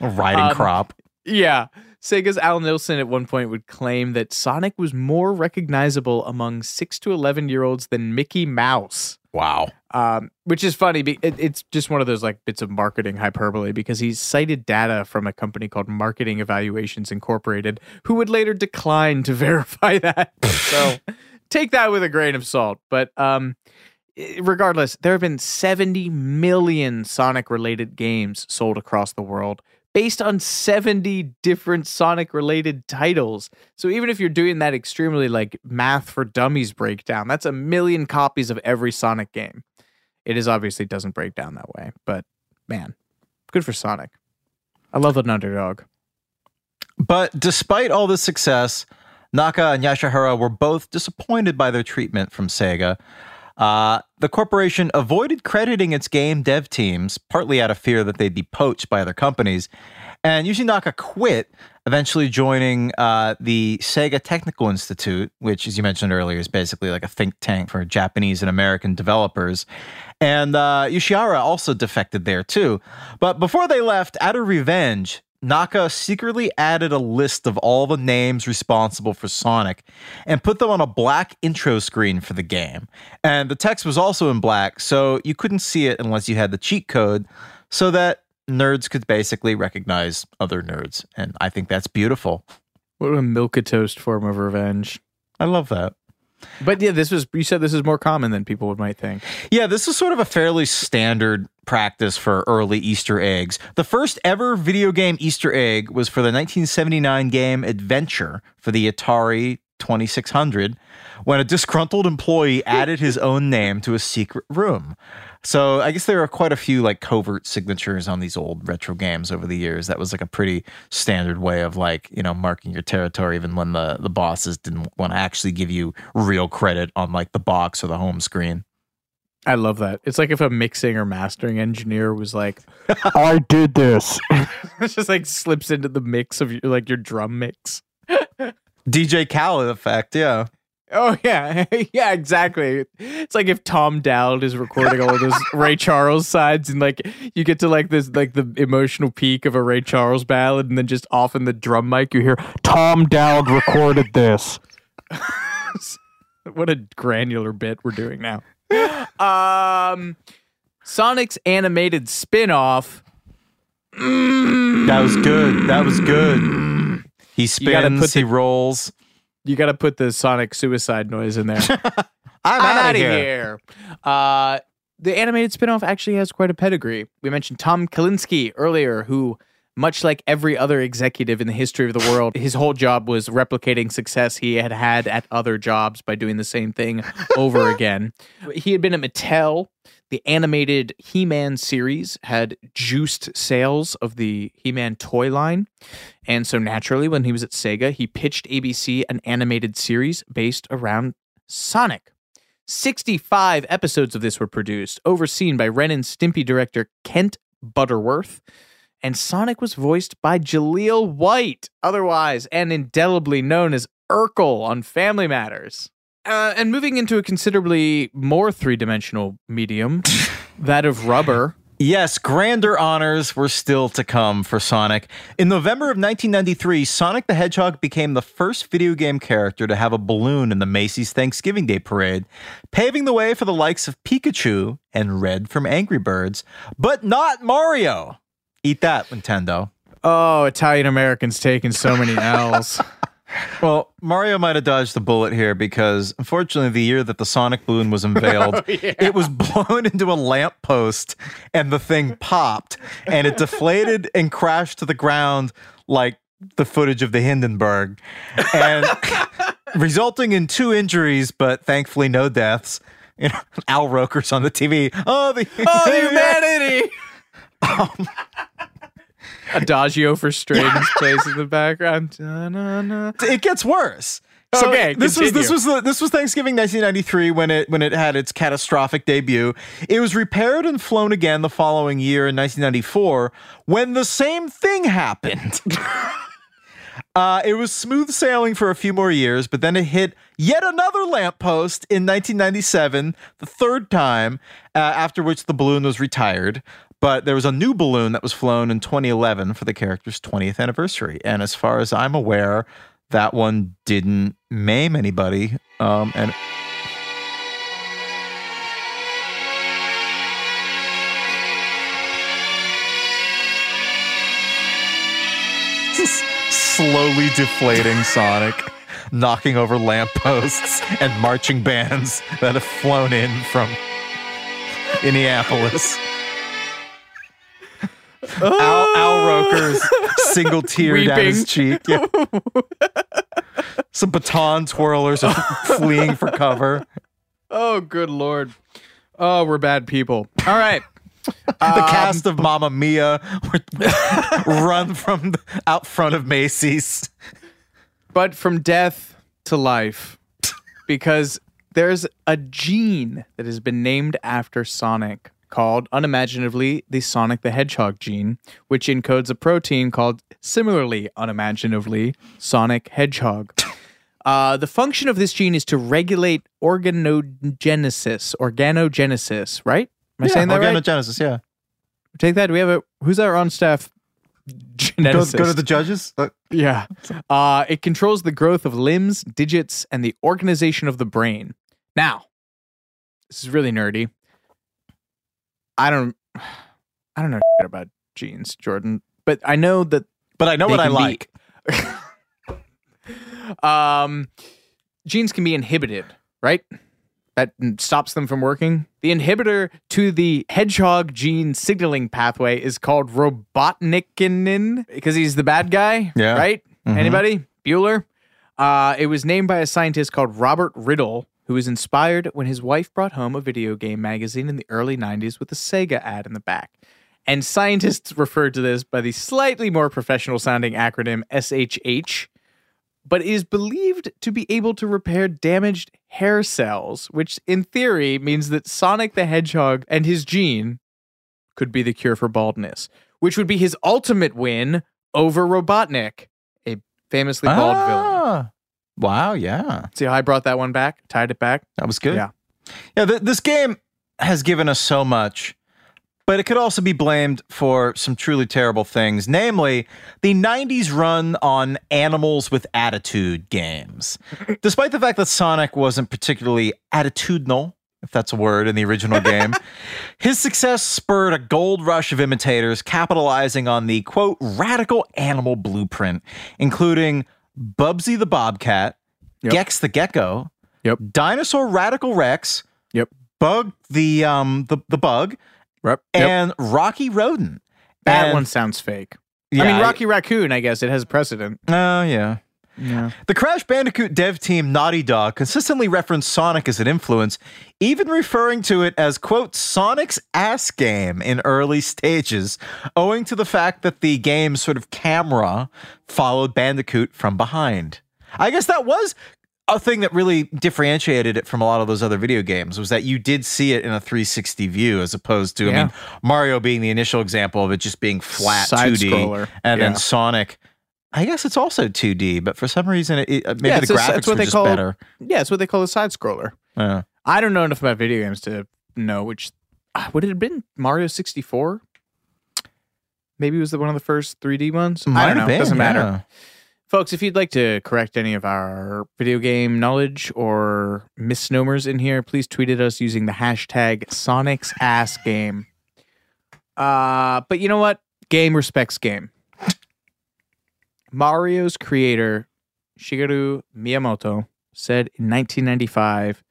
A riding Um, crop. Yeah. Sega's Al Nilsen at one point would claim that Sonic was more recognizable among 6 to 11 year olds than Mickey Mouse. Wow. Um, which is funny. It, it's just one of those like bits of marketing hyperbole because he cited data from a company called Marketing Evaluations Incorporated, who would later decline to verify that. so take that with a grain of salt. But um, Eh, regardless, there have been 70 million Sonic related games sold across the world based on 70 different Sonic related titles. So even if you're doing that extremely like math for dummies breakdown, that's a million copies of every Sonic game. It is obviously doesn't break down that way, but man, good for Sonic. I love an underdog. But despite all this success, Naka and Yasuhara were both disappointed by their treatment from Sega. Uh, the corporation avoided crediting its game dev teams, partly out of fear that they'd be poached by other companies. And Yuji Naka quit, eventually joining uh, the Sega Technical Institute, which, as you mentioned earlier, is basically like a think tank for Japanese and American developers. And uh, Yasuhara also defected there too. But before they left, out of revenge, Naka secretly added a list of all the names responsible for Sonic and put them on a black intro screen for the game. And the text was also in black, so you couldn't see it unless you had the cheat code, so that nerds could basically recognize other nerds. And I think that's beautiful. What a milk toast form of revenge. I love that. But yeah, this was you said this is more common than people would might think. Yeah, this is sort of a fairly standard practice for early Easter eggs. The first ever video game Easter egg was for the 1979 game Adventure for the Atari 2600 when a disgruntled employee added his own name to a secret room. So I guess there are quite a few like covert signatures on these old retro games over the years. That was like a pretty standard way of like, you know, marking your territory even when the the bosses didn't want to actually give you real credit on like the box or the home screen. I love that. It's like if a mixing or mastering engineer was like, [laughs] "I did this," it's [laughs] just like slips into the mix of your like your drum mix. DJ Khaled effect, yeah. Oh yeah, [laughs] yeah, exactly. It's like if Tom Dowd is recording all of those [laughs] Ray Charles sides, and like you get to like this, like the emotional peak of a Ray Charles ballad, and then just off in the drum mic you hear Tom Dowd recorded this. [laughs] what a granular bit we're doing now. Um, Sonic's animated spin-off. That was good. That was good. He spins, put he rolls. You got to put the Sonic suicide noise in there. [laughs] I'm, I'm out of here. here. Uh, the animated spinoff actually has quite a pedigree. We mentioned Tom Kalinske earlier, who much like every other executive in the history of the world, his whole job was replicating success he had had at other jobs by doing the same thing over [laughs] again. He had been at Mattel. The animated He Man series had juiced sales of the He Man toy line. And so naturally, when he was at Sega, he pitched ABC an animated series based around Sonic. 65 episodes of this were produced, overseen by Ren and Stimpy director Kent Butterworth. And Sonic was voiced by Jaleel White, otherwise and indelibly known as Urkel on Family Matters. Uh, and moving into a considerably more three dimensional medium, [laughs] that of rubber. Yes, grander honors were still to come for Sonic. In November of 1993, Sonic the Hedgehog became the first video game character to have a balloon in the Macy's Thanksgiving Day parade, paving the way for the likes of Pikachu and Red from Angry Birds, but not Mario. Eat that, Nintendo. Oh, Italian Americans taking so many [laughs] L's. Well, Mario might have dodged the bullet here because, unfortunately, the year that the Sonic balloon was unveiled, [laughs] Oh, yeah. it was blown [laughs] into a lamppost and the thing popped and it deflated and crashed to the ground like the footage of the Hindenburg, and [laughs] resulting in two injuries, but thankfully no deaths. You know, Al Roker's on the TV. Oh, the, oh, the humanity! Um, Adagio for strings [laughs] plays in the background. Da-na-na. it gets worse. So Okay, this was this was the, this was Thanksgiving 1993 when it when it had its catastrophic debut. It was repaired and flown again the following year in 1994 when the same thing happened. [laughs] Uh, it was smooth sailing for a few more years, but then it hit yet another lamppost in 1997, the third time, uh, after which the balloon was retired. But there was a new balloon that was flown in 2011 for the character's 20th anniversary. And as far as I'm aware, that one didn't maim anybody. Um, and slowly deflating Sonic, knocking over lampposts and marching bands that have flown in from Minneapolis. Al, Al oh. Roker's single tear down his cheek. Yeah. Some baton twirlers are [laughs] fleeing for cover. Oh, good lord. Oh, we're bad people. All right. [laughs] the um, cast of Mamma Mia [laughs] run from the, out front of Macy's. But from death to life, because there's a gene that has been named after Sonic called unimaginatively the Sonic the Hedgehog gene, which encodes a protein called similarly unimaginatively Sonic Hedgehog. [laughs] Uh, the function of this gene is to regulate organogenesis, organogenesis, right? Am I Yeah, saying that right? organogenesis, yeah. Take that. Do we have a who's our on staff Go, geneticist? go to the judges. Uh, Yeah. Uh, it controls the growth of limbs, digits, and the organization of the brain. Now, this is really nerdy. I don't, [sighs] I don't know [sighs] about genes, Jordan, but I know that. But I know what I can be- like. [laughs] um, genes can be inhibited, right? That stops them from working. The inhibitor to the hedgehog gene signaling pathway is called robotnikinin because he's the bad guy, Yeah. right? Mhm. Anybody? Bueller? Uh, it was named by a scientist called Robert Riddle, who was inspired when his wife brought home a video game magazine in the early 90s with a Sega ad in the back. And scientists [laughs] referred to this by the slightly more professional sounding acronym SHH, but is believed to be able to repair damaged hair cells, which in theory means that Sonic the Hedgehog and his gene could be the cure for baldness, which would be his ultimate win over Robotnik, a famously bald villain. Ah. Wow, yeah. See how I brought that one back? Tied it back? That was good. Yeah. Yeah, th- this game has given us so much, but it could also be blamed for some truly terrible things, namely the 90s run on animals with attitude games. [laughs] Despite the fact that Sonic wasn't particularly attitudinal, if that's a word in the original game, [laughs] his success spurred a gold rush of imitators capitalizing on the quote radical animal blueprint, including Bubsy the Bobcat, Gex the Gecko, Yep. Dinosaur Radical Rex, Yep. Bug the um the, the bug, Yep. Yep. and Rocky Rodent. That And one sounds fake. Yeah, I mean, Rocky Raccoon. I guess it has precedent. Oh, yeah. Yeah. The Crash Bandicoot dev team Naughty Dog consistently referenced Sonic as an influence, even referring to it as, quote, Sonic's ass game in early stages, owing to the fact that the game's sort of camera followed Bandicoot from behind. I guess that was a thing that really differentiated it from a lot of those other video games was that you did see it in a 360 view as opposed to, I mean, Mario being the initial example of it just being flat Side 2D. scroller. And Yeah. then Sonic, I guess it's also 2D, but for some reason, it, it- maybe yeah, the a- graphics it's what they just call better. yeah, it's what they call a side scroller. Yeah. I don't know enough about video games to know which. ah, Would it have been Mario sixty four? Maybe it was the one of the first 3D ones. Might I don't know. been, Doesn't matter. Folks, if you'd like to correct any of our video game knowledge or misnomers in here, please tweet at us using the hashtag Sonic's Ass Game. Uh, but you know what? Game respects game. Mario's creator, Shigeru Miyamoto, said in 1995,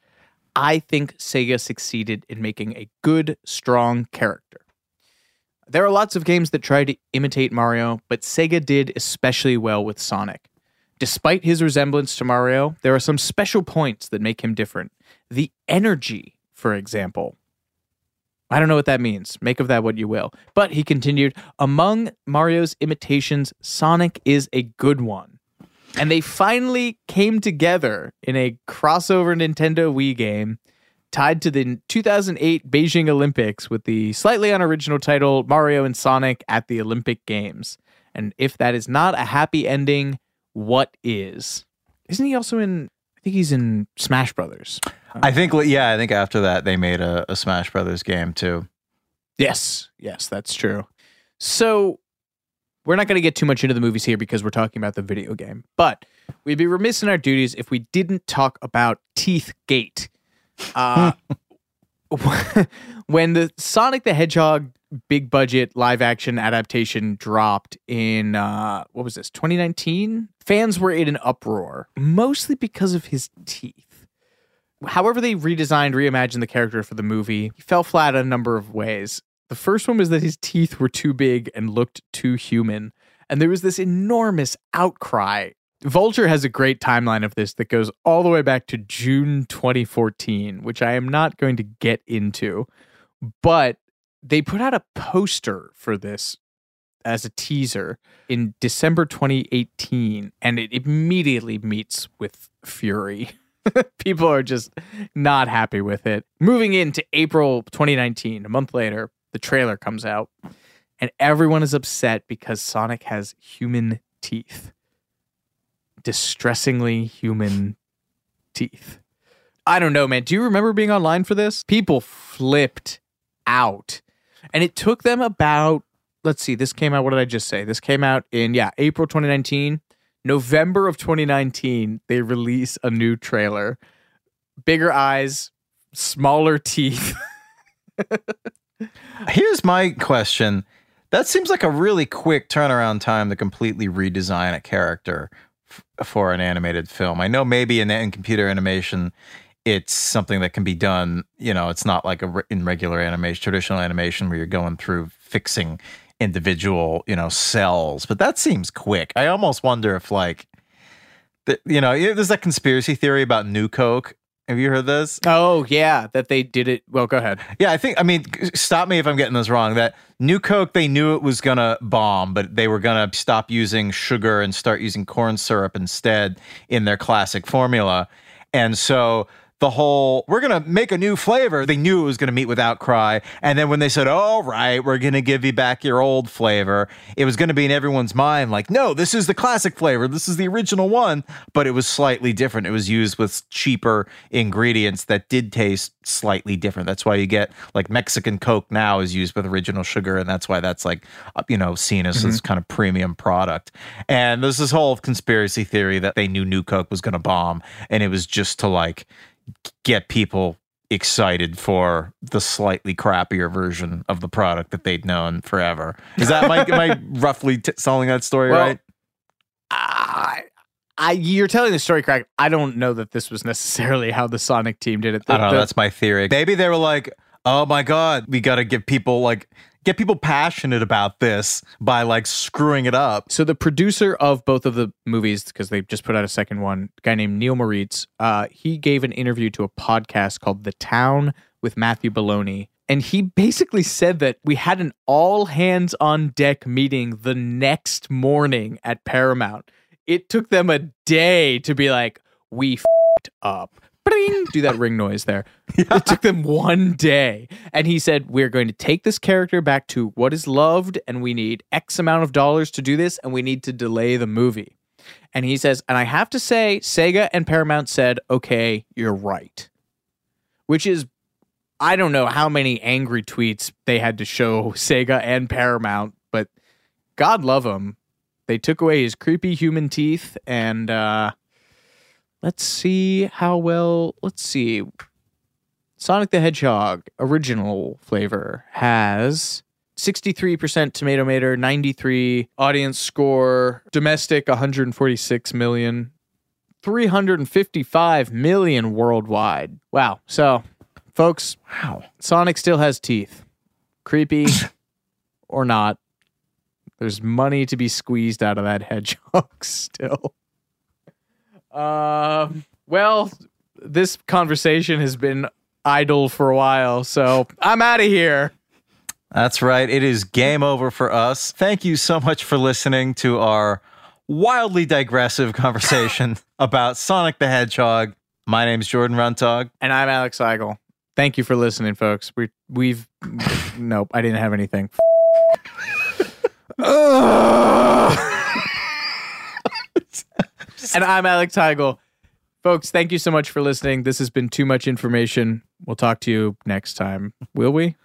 I think Sega succeeded in making a good, strong character. There are lots of games that try to imitate Mario, but Sega did especially well with Sonic. Despite his resemblance to Mario, there are some special points that make him different. The energy, for example. I don't know what that means. Make of that what you will. But he continued, among Mario's imitations, Sonic is a good one. And they finally came together in a crossover Nintendo Wii game tied to the 2008 Beijing Olympics with the slightly unoriginal title Mario and Sonic at the Olympic Games. And if that is not a happy ending, what is? Isn't he also in I think he's in Smash Brothers. I think, yeah, I think after that, they made a, a Smash Brothers game too. Yes, yes, that's true. So we're not going to get too much into the movies here because we're talking about the video game. But we'd be remiss in our duties if we didn't talk about Teeth Gate. [laughs] Uh, when the Sonic the Hedgehog big budget live action adaptation dropped in uh, what was this 2019 fans were in an uproar mostly because of his teeth however they redesigned reimagined the character for the movie he fell flat a number of ways the first one was that his teeth were too big and looked too human and there was this enormous outcry Vulture has a great timeline of this that goes all the way back to June 2014, which I am not going to get into. But they put out a poster for this as a teaser in December 2018, and it immediately meets with fury. [laughs] [laughs] People are just not happy with it. Moving into April 2019, a month later, the trailer comes out, and everyone is upset because Sonic has human teeth distressingly human teeth. I don't know, man. Do you remember being online for this? People flipped out. And it took them about, let's see, this came out, what did I just say? This came out in, yeah, April 2019. November of 2019, they release a new trailer. Bigger eyes, smaller teeth. [laughs] Here's my question. That seems like a really quick turnaround time to completely redesign a character f- for an animated film. I know maybe in, in computer animation, it's something that can be done. You know, it's not like a re- in regular animation, traditional animation, where you're going through fixing individual, you know, cells. But that seems quick. I almost wonder if like, the, you know, there's that conspiracy theory about New Coke. Have you heard this? Oh, yeah, that they did it. Well, go ahead. Yeah, I think, I mean, stop me if I'm getting this wrong. That New Coke, they knew it was going to bomb, but they were going to stop using sugar and start using corn syrup instead in their classic formula. And so the whole, we're going to make a new flavor, they knew it was going to meet with outcry. And then when they said, all right, we're going to give you back your old flavor, it was going to be in everyone's mind like, no, this is the classic flavor. This is the original one. But it was slightly different. It was used with cheaper ingredients that did taste slightly different. That's why you get like Mexican Coke now is used with original sugar. And that's why that's like, uh, you know, seen as this kind of premium product. And there's this whole conspiracy theory that they knew New Coke was going to bomb. And it was just to like, get people excited for the slightly crappier version of the product that they'd known forever. Is that I, am I [laughs] roughly t- telling that story Well, right? I, I, you're telling the story correct. I don't know that this was necessarily how the Sonic team did it. The- I don't know. the- That's my theory. Maybe they were like, "Oh my god, we got to give people like." Get people passionate about this by like screwing it up. So the producer of both of the movies, because they just put out a second one, a guy named Neil Moritz, uh, he gave an interview to a podcast called The Town with Matthew Belloni. And he basically said that we had an all hands on deck meeting the next morning at Paramount. It took them a day to be like, we up. Bring, do that ring noise there. [laughs] It took them one day. And he said, We're going to take this character back to what is loved, and we need X amount of dollars to do this, and we need to delay the movie. And he says, And I have to say, Sega and Paramount said, Okay, you're right. Which is, I don't know how many angry tweets they had to show [laughs] Sega and Paramount, but God love them. They took away his creepy human teeth and, uh, Let's see how well. Let's see. Sonic the Hedgehog original flavor has 63% tomato meter, 93 audience score, domestic 146 million, 355 million worldwide. Wow. So, folks, wow. Sonic still has teeth. Creepy [laughs] or not. There's money to be squeezed out of that hedgehog [laughs] still. Um, well, this conversation has been idle for a while, so I'm out of here. That's right. It is game over for us. Thank you so much for listening to our wildly digressive [laughs] conversation about Sonic the Hedgehog. My name's Jordan Runtagh. And I'm Alex Seigel. Thank you for listening, folks. We we've [laughs] nope, I didn't have anything. [laughs] and I'm Alex Heigl. Folks, thank you so much for listening. This has been too much information. We'll talk to you next time. Will we?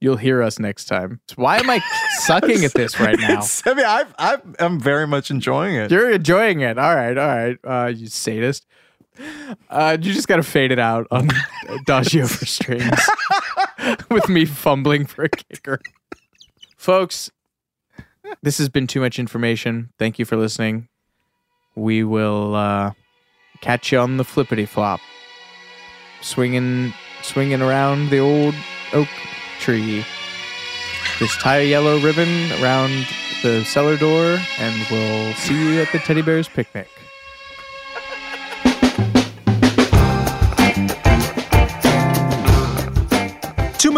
You'll hear us next time. Why am I [laughs] sucking at this right now? [laughs] I mean, I've, I've, I'm very much enjoying it. You're enjoying it. All right, all right. Uh, you sadist. Uh, you just got to fade it out on [laughs] Adagio for strings with me fumbling for a kicker. Folks, this has been too much information. Thank you for listening we will uh, catch you on the flippity flop, swinging, swinging around the old oak tree. Just tie a yellow ribbon around the cellar door, and we'll see you at the teddy bear's picnic.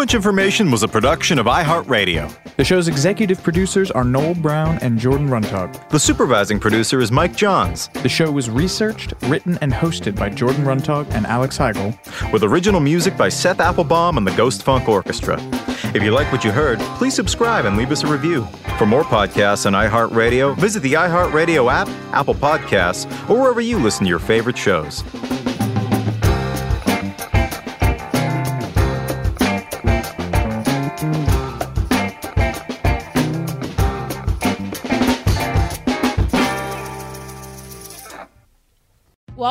Much Information was a production of iHeartRadio. The show's executive producers are Noel Brown and Jordan Runtagh. The supervising producer is Mike Johns. The show was researched, written, and hosted by Jordan Runtagh and Alex Heigl. With original music by Seth Applebaum and the Ghost Funk Orchestra. If you like what you heard, please subscribe and leave us a review. For more podcasts on iHeartRadio, visit the iHeartRadio app, Apple Podcasts, or wherever you listen to your favorite shows.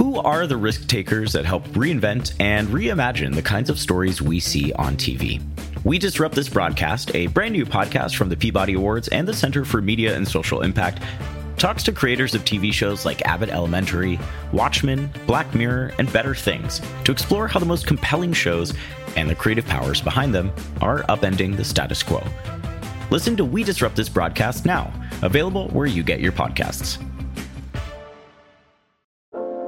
Who are the risk takers that help reinvent and reimagine the kinds of stories we see on TV? We Disrupt This Broadcast, a brand new podcast from the Peabody Awards and the Center for Media and Social Impact, talks to creators of TV shows like Abbott Elementary, Watchmen, Black Mirror, and Better Things to explore how the most compelling shows and the creative powers behind them are upending the status quo. Listen to We Disrupt This Broadcast now, available where you get your podcasts.